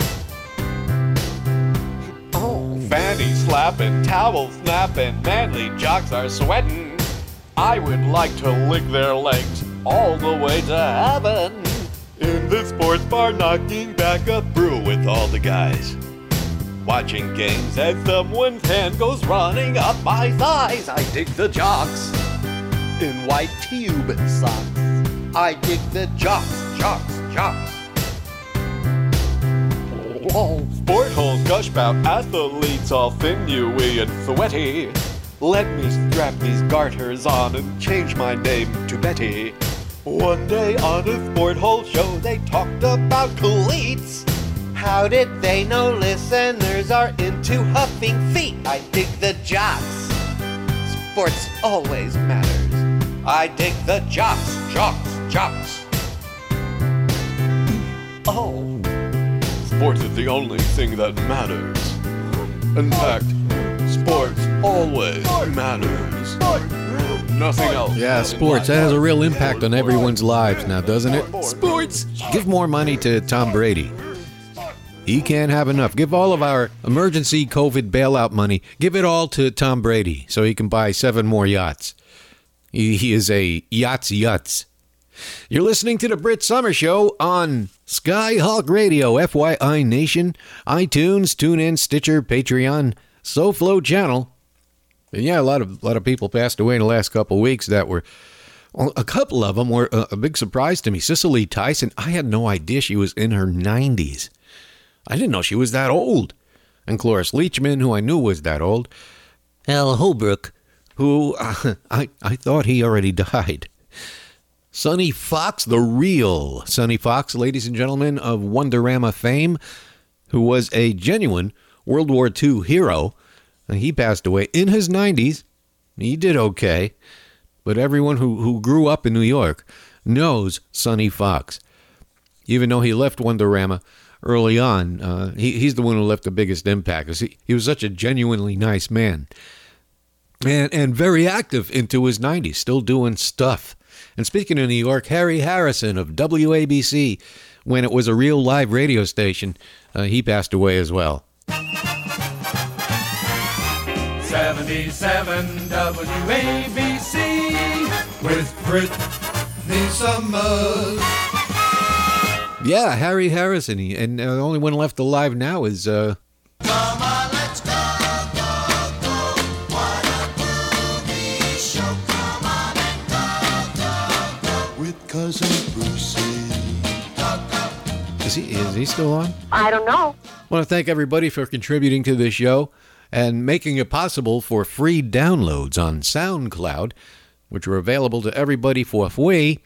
Oh, fanny slapping, towel snapping, manly jocks are sweating. I would like to lick their legs all the way to heaven. In the sports bar, knocking back a brew with all the guys. Watching games as someone's hand goes running up my thighs. I dig the jocks in white tube socks. I dig the jocks, jocks, jocks. Oh, sport holes gush about athletes all sinewy and sweaty. Let me strap these garters on and change my name to Betty. One day on a sport hole show, they talked about cleats. How did they know listeners are into huffing feet? I dig the jocks. Sports always matters. I dig the jocks, jocks, jocks. Oh, sports is the only thing that matters. In fact, sports always matters. Nothing else. yeah, sports, that has a real impact on everyone's lives now, doesn't it? Sports! Give more money to Tom Brady. He can't have enough. Give all of our emergency COVID bailout money, give it all to Tom Brady so he can buy seven more yachts. He, he is a yachts yachts. You're listening to the Brit Summer Show on Skyhawk Radio, FYI Nation, iTunes, TuneIn, Stitcher, Patreon, SoFlo channel. And yeah, a lot of a lot of people passed away in the last couple of weeks that were a couple of them were a, a big surprise to me. Cicely Tyson, I had no idea she was in her 90s. I didn't know she was that old. And Cloris Leachman, who I knew was that old. Hal Holbrook, who uh, I, I thought he already died. Sonny Fox, the real Sonny Fox, ladies and gentlemen of Wonderama fame, who was a genuine World War II hero he passed away in his 90s. He did okay, but everyone who, who grew up in New York knows Sonny Fox. Even though he left Wonderama early on, uh, he, he's the one who left the biggest impact. 'cause He, he was such a genuinely nice man and, and very active into his 90s, still doing stuff. And speaking of New York, Harry Harrison of WABC, when it was a real live radio station, uh, he passed away as well. 77 WABC with Britany Somers. Yeah, Harry Harrison. He, and uh, the only one left alive now is uh, Come on, let's go, go, go. What a movie show. Come on and go, go, go. With cousin Brucey. is he is he still on? I don't know. I want to thank everybody for contributing to this show and making it possible for free downloads on SoundCloud, which are available to everybody for free,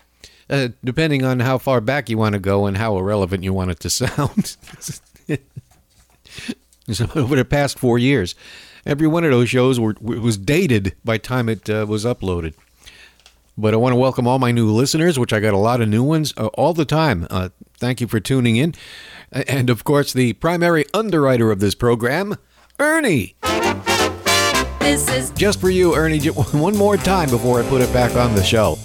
uh, depending on how far back you want to go and how irrelevant you want it to sound. so over the past four years, every one of those shows were, was dated by time it uh, was uploaded. But I want to welcome all my new listeners, which I got a lot of new ones uh, all the time. Uh, thank you for tuning in. And of course, the primary underwriter of this program, Ernie. This is Just for you, Ernie, one more time before I put it back on the show.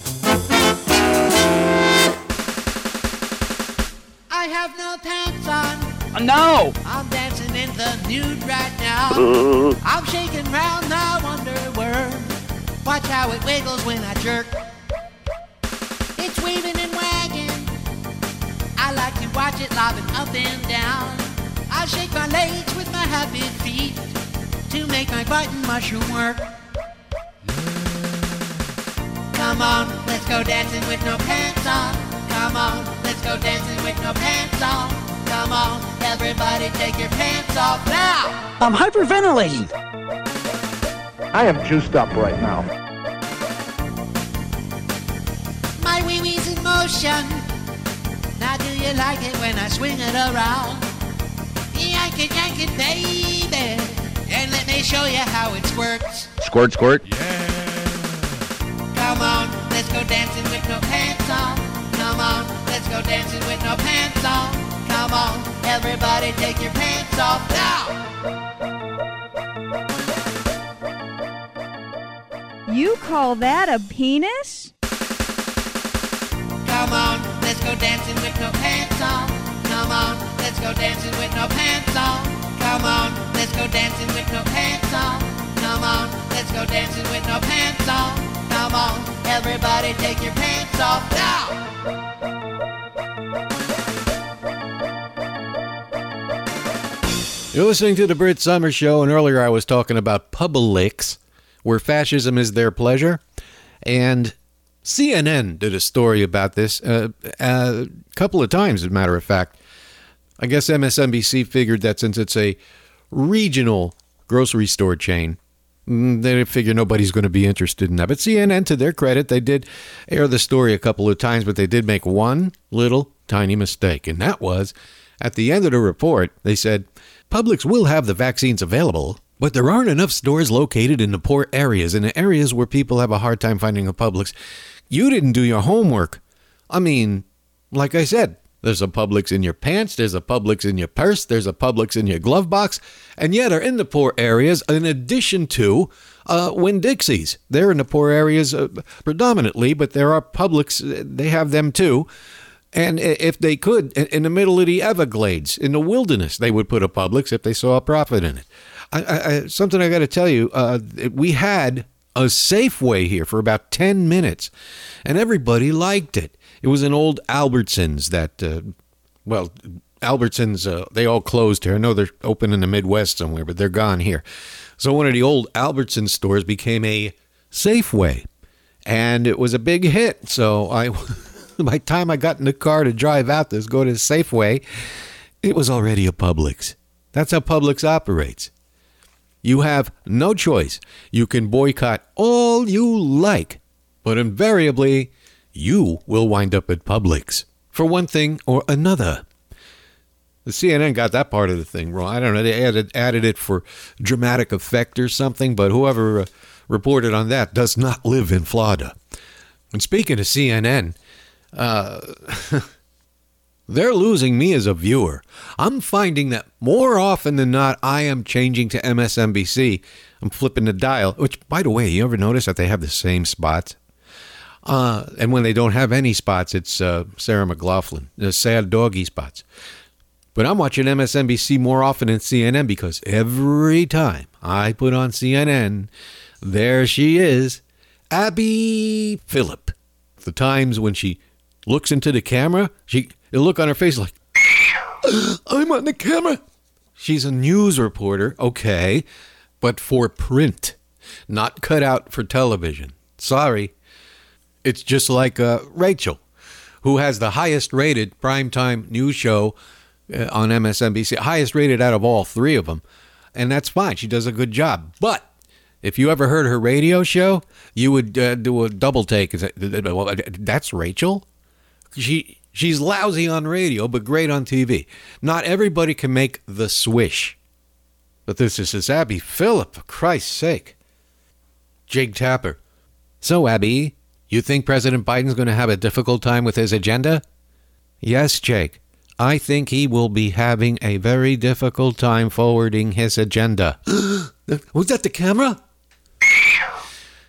I have no pants on. Uh, no! I'm dancing in the nude right now. I'm shaking round my wonderworm. Watch how it wiggles when I jerk. It's weaving and wagging. I like to watch it lobbing up and down. I shake my legs with my happy feet to make my button mushroom work. Come on, let's go dancing with no pants on. Come on, let's go dancing with no pants on. Come on, everybody take your pants off now. I'm hyperventilating. I am juiced up right now. My wee wee's in motion. Now do you like it when I swing it around? Yank it, yank it, baby. And let me show you how it squirts. Squirt, squirt. Come on, let's go dancing with no pants on. Come on, let's go dancing with no pants on. Come on, everybody take your pants off now. You call that a penis? Come on, let's go dancing with no pants on. Come on, let's go dancing with no pants on. Come on, let's go dancing with no pants on. Come on, let's go dancing with no pants on. Come on, everybody take your pants off now. You're listening to the Brit Summer Show, and earlier I was talking about Publix, where fascism is their pleasure. And CNN did a story about this uh, a couple of times, as a matter of fact. I guess MSNBC figured that since it's a regional grocery store chain, mm, they figure nobody's going to be interested in that. But CNN, to their credit, they did air the story a couple of times, but they did make one little tiny mistake. And that was at the end of the report, they said Publix will have the vaccines available, but there aren't enough stores located in the poor areas, in the areas where people have a hard time finding a Publix. You didn't do your homework. I mean, like I said, there's a Publix in your pants, there's a Publix in your purse, there's a Publix in your glove box, and yet are in the poor areas in addition to uh, Winn Dixies. They're in the poor areas uh, predominantly, but there are Publix, uh, they have them too. And if they could, in- the middle of the Everglades, in the wilderness, they would put a Publix if they saw a profit in it. I, I, something I got to tell you, uh, we had a Safeway here for about 10 minutes, and everybody liked it. It was an old Albertsons that, uh, well, Albertsons, uh, they all closed here. I know they're open in the Midwest somewhere, but they're gone here. So one of the old Albertsons stores became a Safeway, and it was a big hit. So I, by the time I got in the car to drive out this, go to Safeway, it was already a Publix. That's how Publix operates. You have no choice. You can boycott all you like, but invariably, you will wind up at Publix for one thing or another. The CNN got that part of the thing wrong. I don't know. They added added it for dramatic effect or something, but whoever uh, reported on that does not live in Florida. And speaking of CNN, uh, they're losing me as a viewer. I'm finding that more often than not, I am changing to MSNBC. I'm flipping the dial, which, by the way, you ever notice that they have the same spots? Uh, and when they don't have any spots, it's uh, Sarah McLachlan, the sad doggy spots. But I'm watching MSNBC more often than CNN because every time I put on CNN, there she is, Abby Phillip. The times when she looks into the camera, she the look on her face like, I'm on the camera. She's a news reporter, okay, but for print, not cut out for television. Sorry. It's just like uh, Rachel, who has the highest rated primetime news show uh, on MSNBC, highest rated out of all three of them. And that's fine. She does a good job. But if you ever heard her radio show, you would uh, do a double take. That's Rachel? She she's lousy on radio, but great on TV. Not everybody can make the swish. But this is this Abby Phillip, for Christ's sake. Jake Tapper. So, Abby, you think President Biden's going to have a difficult time with his agenda? Yes, Jake. I think he will be having a very difficult time forwarding his agenda. Was that the camera?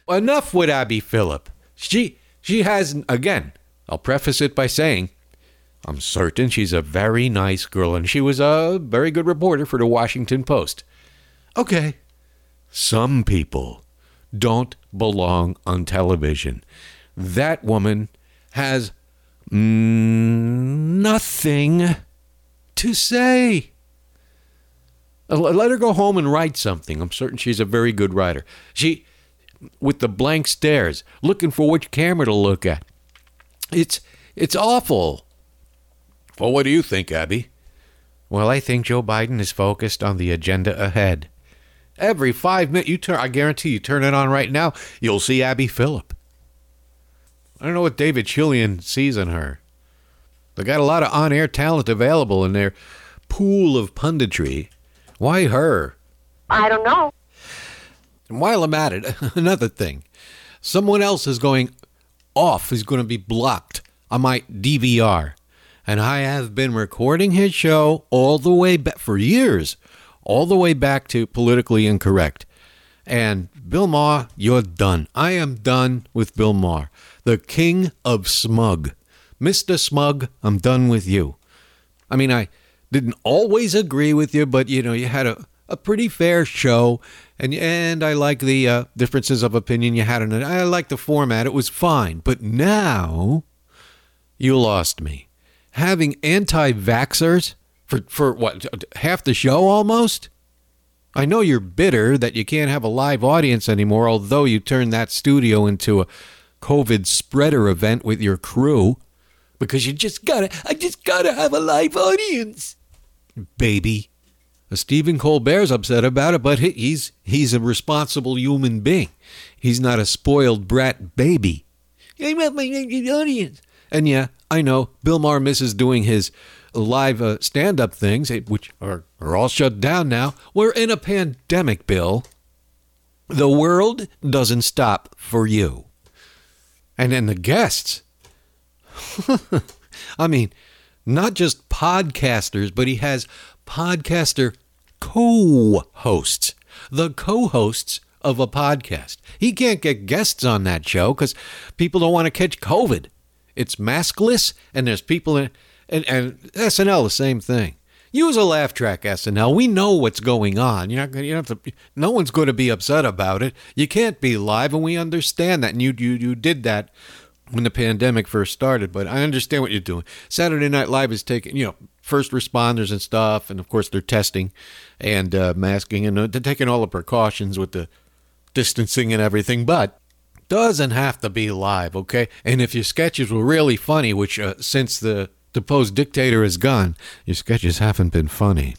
Enough with Abby Phillip. She she has again. I'll preface it by saying, I'm certain she's a very nice girl, and she was a very good reporter for the Washington Post. Okay. Some people don't belong on television. That woman has nothing to say. Uh, Let her go home and write something. I'm certain she's a very good writer. She, with the blank stares, looking for which camera to look at. It's it's awful. Well, what do you think, Abby? Well, I think Joe Biden is focused on the agenda ahead. Every five minutes, you turn. I guarantee you, turn it on right now, you'll see Abby Phillip. I don't know what David Chalian sees in her. They got a lot of on-air talent available in their pool of punditry. Why her? I don't know. And while I'm at it, another thing. Someone else is going off, is going to be blocked on my DVR. And I have been recording his show all the way back for years, all the way back to politically incorrect. And Bill Maher, you're done. I am done with Bill Maher, the king of smug. Mr. Smug, I'm done with you. I mean, I didn't always agree with you, but you know, you had a, a pretty fair show, and and I like the uh, differences of opinion you had in it. I like the format; it was fine. But now, you lost me. Having anti-vaxxers for for what half the show almost. I know you're bitter that you can't have a live audience anymore, although you turned that studio into a COVID spreader event with your crew because you just gotta, I just gotta have a live audience. Baby. Stephen Colbert's upset about it, but he's he's a responsible human being. He's not a spoiled brat baby. I want my audience. And yeah, I know Bill Maher misses doing his live uh, stand-up things, eh, which are, are all shut down now. We're in a pandemic, Bill. The world doesn't stop for you. And then the guests. I mean, not just podcasters, but he has podcaster co hosts, the co hosts of a podcast. He can't get guests on that show because people don't want to catch COVID. It's maskless, and there's people in and, and SNL, the same thing. Use a laugh track, SNL. We know what's going on. You're not going. You have to. No one's going to be upset about it. You can't be live, and we understand that. And you you you did that when the pandemic first started. But I understand what you're doing. Saturday Night Live is taking you know first responders and stuff, and of course they're testing and uh, masking, and uh, they're taking all the precautions with the distancing and everything. But doesn't have to be live, okay? And if your sketches were really funny, which uh, since the deposed dictator is gone, your sketches haven't been funny.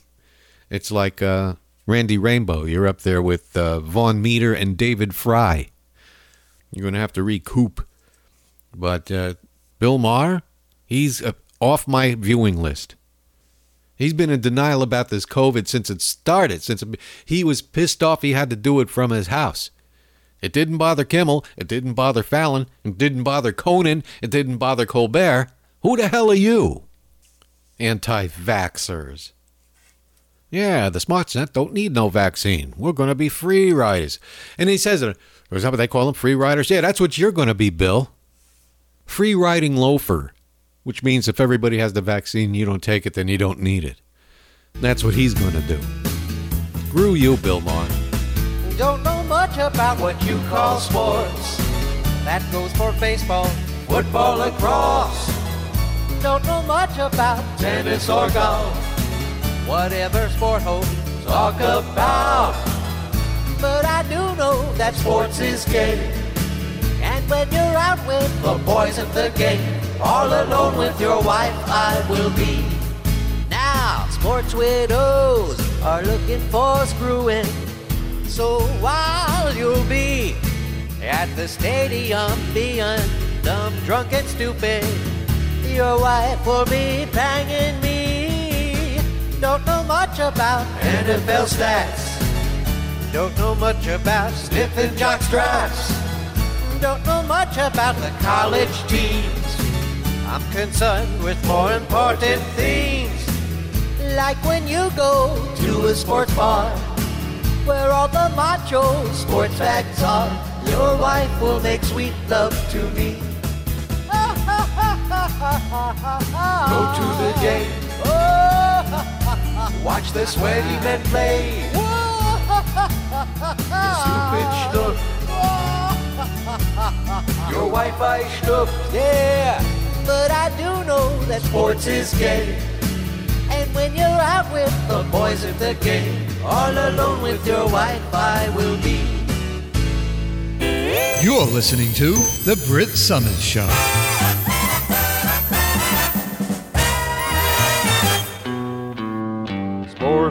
It's like uh, Randy Rainbow. You're up there with uh, Vaughn Meader and David Frye. You're going to have to recoup. But uh, Bill Maher, he's uh, off my viewing list. He's been in denial about this COVID since it started, since he was pissed off he had to do it from his house. It didn't bother Kimmel. It didn't bother Fallon. It didn't bother Conan. It didn't bother Colbert. Who the hell are you? Anti vaxxers. Yeah, the smart set don't need no vaccine. We're going to be free riders. And he says, it. Is that what they call them? Free riders? Yeah, that's what you're going to be, Bill. Free riding loafer, which means if everybody has the vaccine, you don't take it, then you don't need it. That's what he's going to do. Screw you, Bill Maher. Don't know much about what you call sports. That goes for baseball, football, lacrosse. Don't know much about tennis or golf. Whatever sport hosts talk about. But I do know that sports is gay. And when you're out with the boys at the game, all alone with your wife, I will be. Now, sports widows are looking for screwing. So while you'll be at the stadium being dumb, drunk, and stupid, your wife will be banging me. Don't know much about NFL stats. Don't know much about sniffing jock straps. Don't know much about the college teams. I'm concerned with more important things. Like when you go to a sports bar where all the macho sports facts are. Your wife will make sweet love to me. Go to the game. Watch the sweaty men play. Stupid schnook. Your wife I schnook. Yeah. But I do know that sports is gay. And when you're out with the boys at the game, all alone with your wife I will be. You're listening to The Brit Somers Show.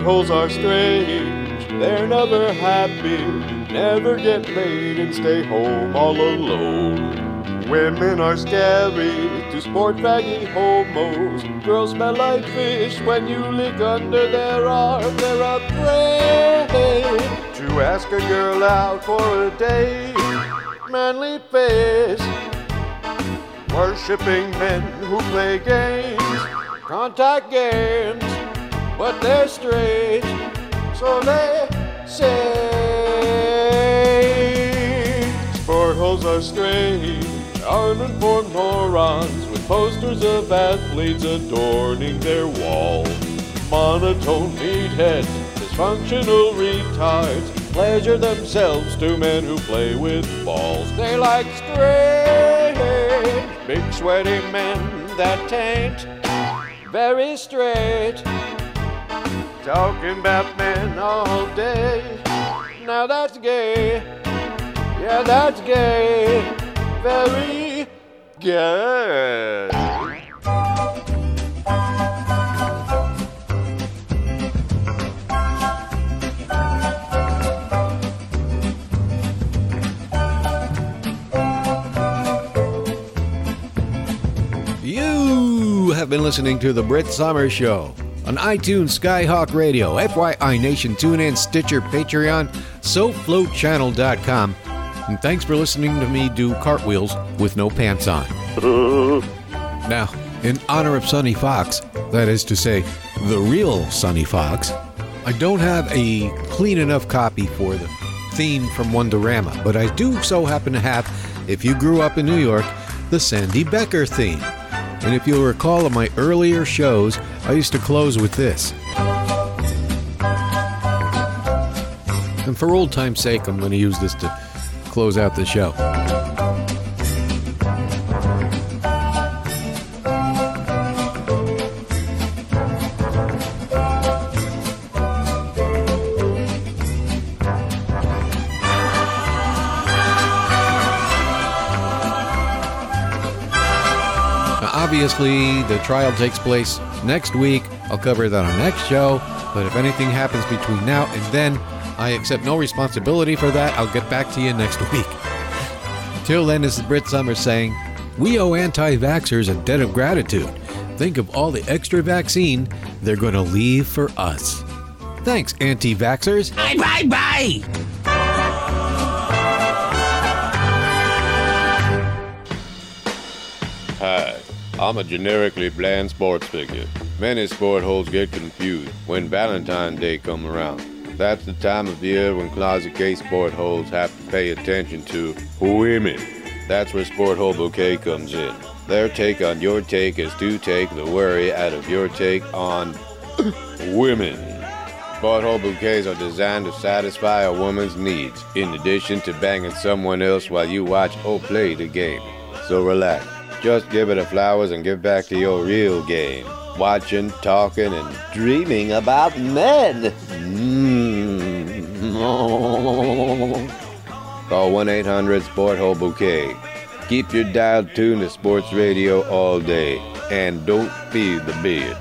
Holes are strange, they're never happy, never get laid and stay home all alone. Women are scary to sport faggy homos. Girls smell like fish when you lick under their arm. They're afraid to ask a girl out for a date. Manly face, worshipping men who play games, contact games but they're straight, so they say. Sport holes are strange, uninformed morons with posters of athletes adorning their wall. Monotone meatheads, dysfunctional retards, pleasure themselves to men who play with balls. They like strange, big sweaty men that taint very straight. Talking about men all day. Now that's gay. Yeah, that's gay. Very gay. You have been listening to The Brit Summer Show on iTunes, Skyhawk Radio, FYI Nation, TuneIn, Stitcher, Patreon, SoFloChannel.com. And thanks for listening to me do cartwheels with no pants on. now, in honor of Sonny Fox, that is to say, the real Sonny Fox, I don't have a clean enough copy for the theme from Wonderama, but I do so happen to have, if you grew up in New York, the Sandy Becker theme. And if you'll recall in my earlier shows, I used to close with this. And for old time's sake, I'm going to use this to close out the show. Obviously, the trial takes place next week. I'll cover that on next show. But if anything happens between now and then, I accept no responsibility for that. I'll get back to you next week. Till then, this is Brit Somers saying, We owe anti vaxxers a debt of gratitude. Think of all the extra vaccine they're going to leave for us. Thanks, anti vaxxers. Bye bye bye! I'm a generically bland sports figure. Many sport holes get confused when Valentine's Day come around. That's the time of year when Closet K sport holes have to pay attention to women. That's where Sport Hole Bouquet comes in. Their take on your take is to take the worry out of your take on women. Sport Hole Bouquets are designed to satisfy a woman's needs, in addition to banging someone else while you watch or play the game. So relax. Just give it a flowers and get back to your real game. Watching, talking, and dreaming about men. Mm. Call 1 800 Sport Bouquet. Keep your dial tuned to sports radio all day. And don't feed the beard.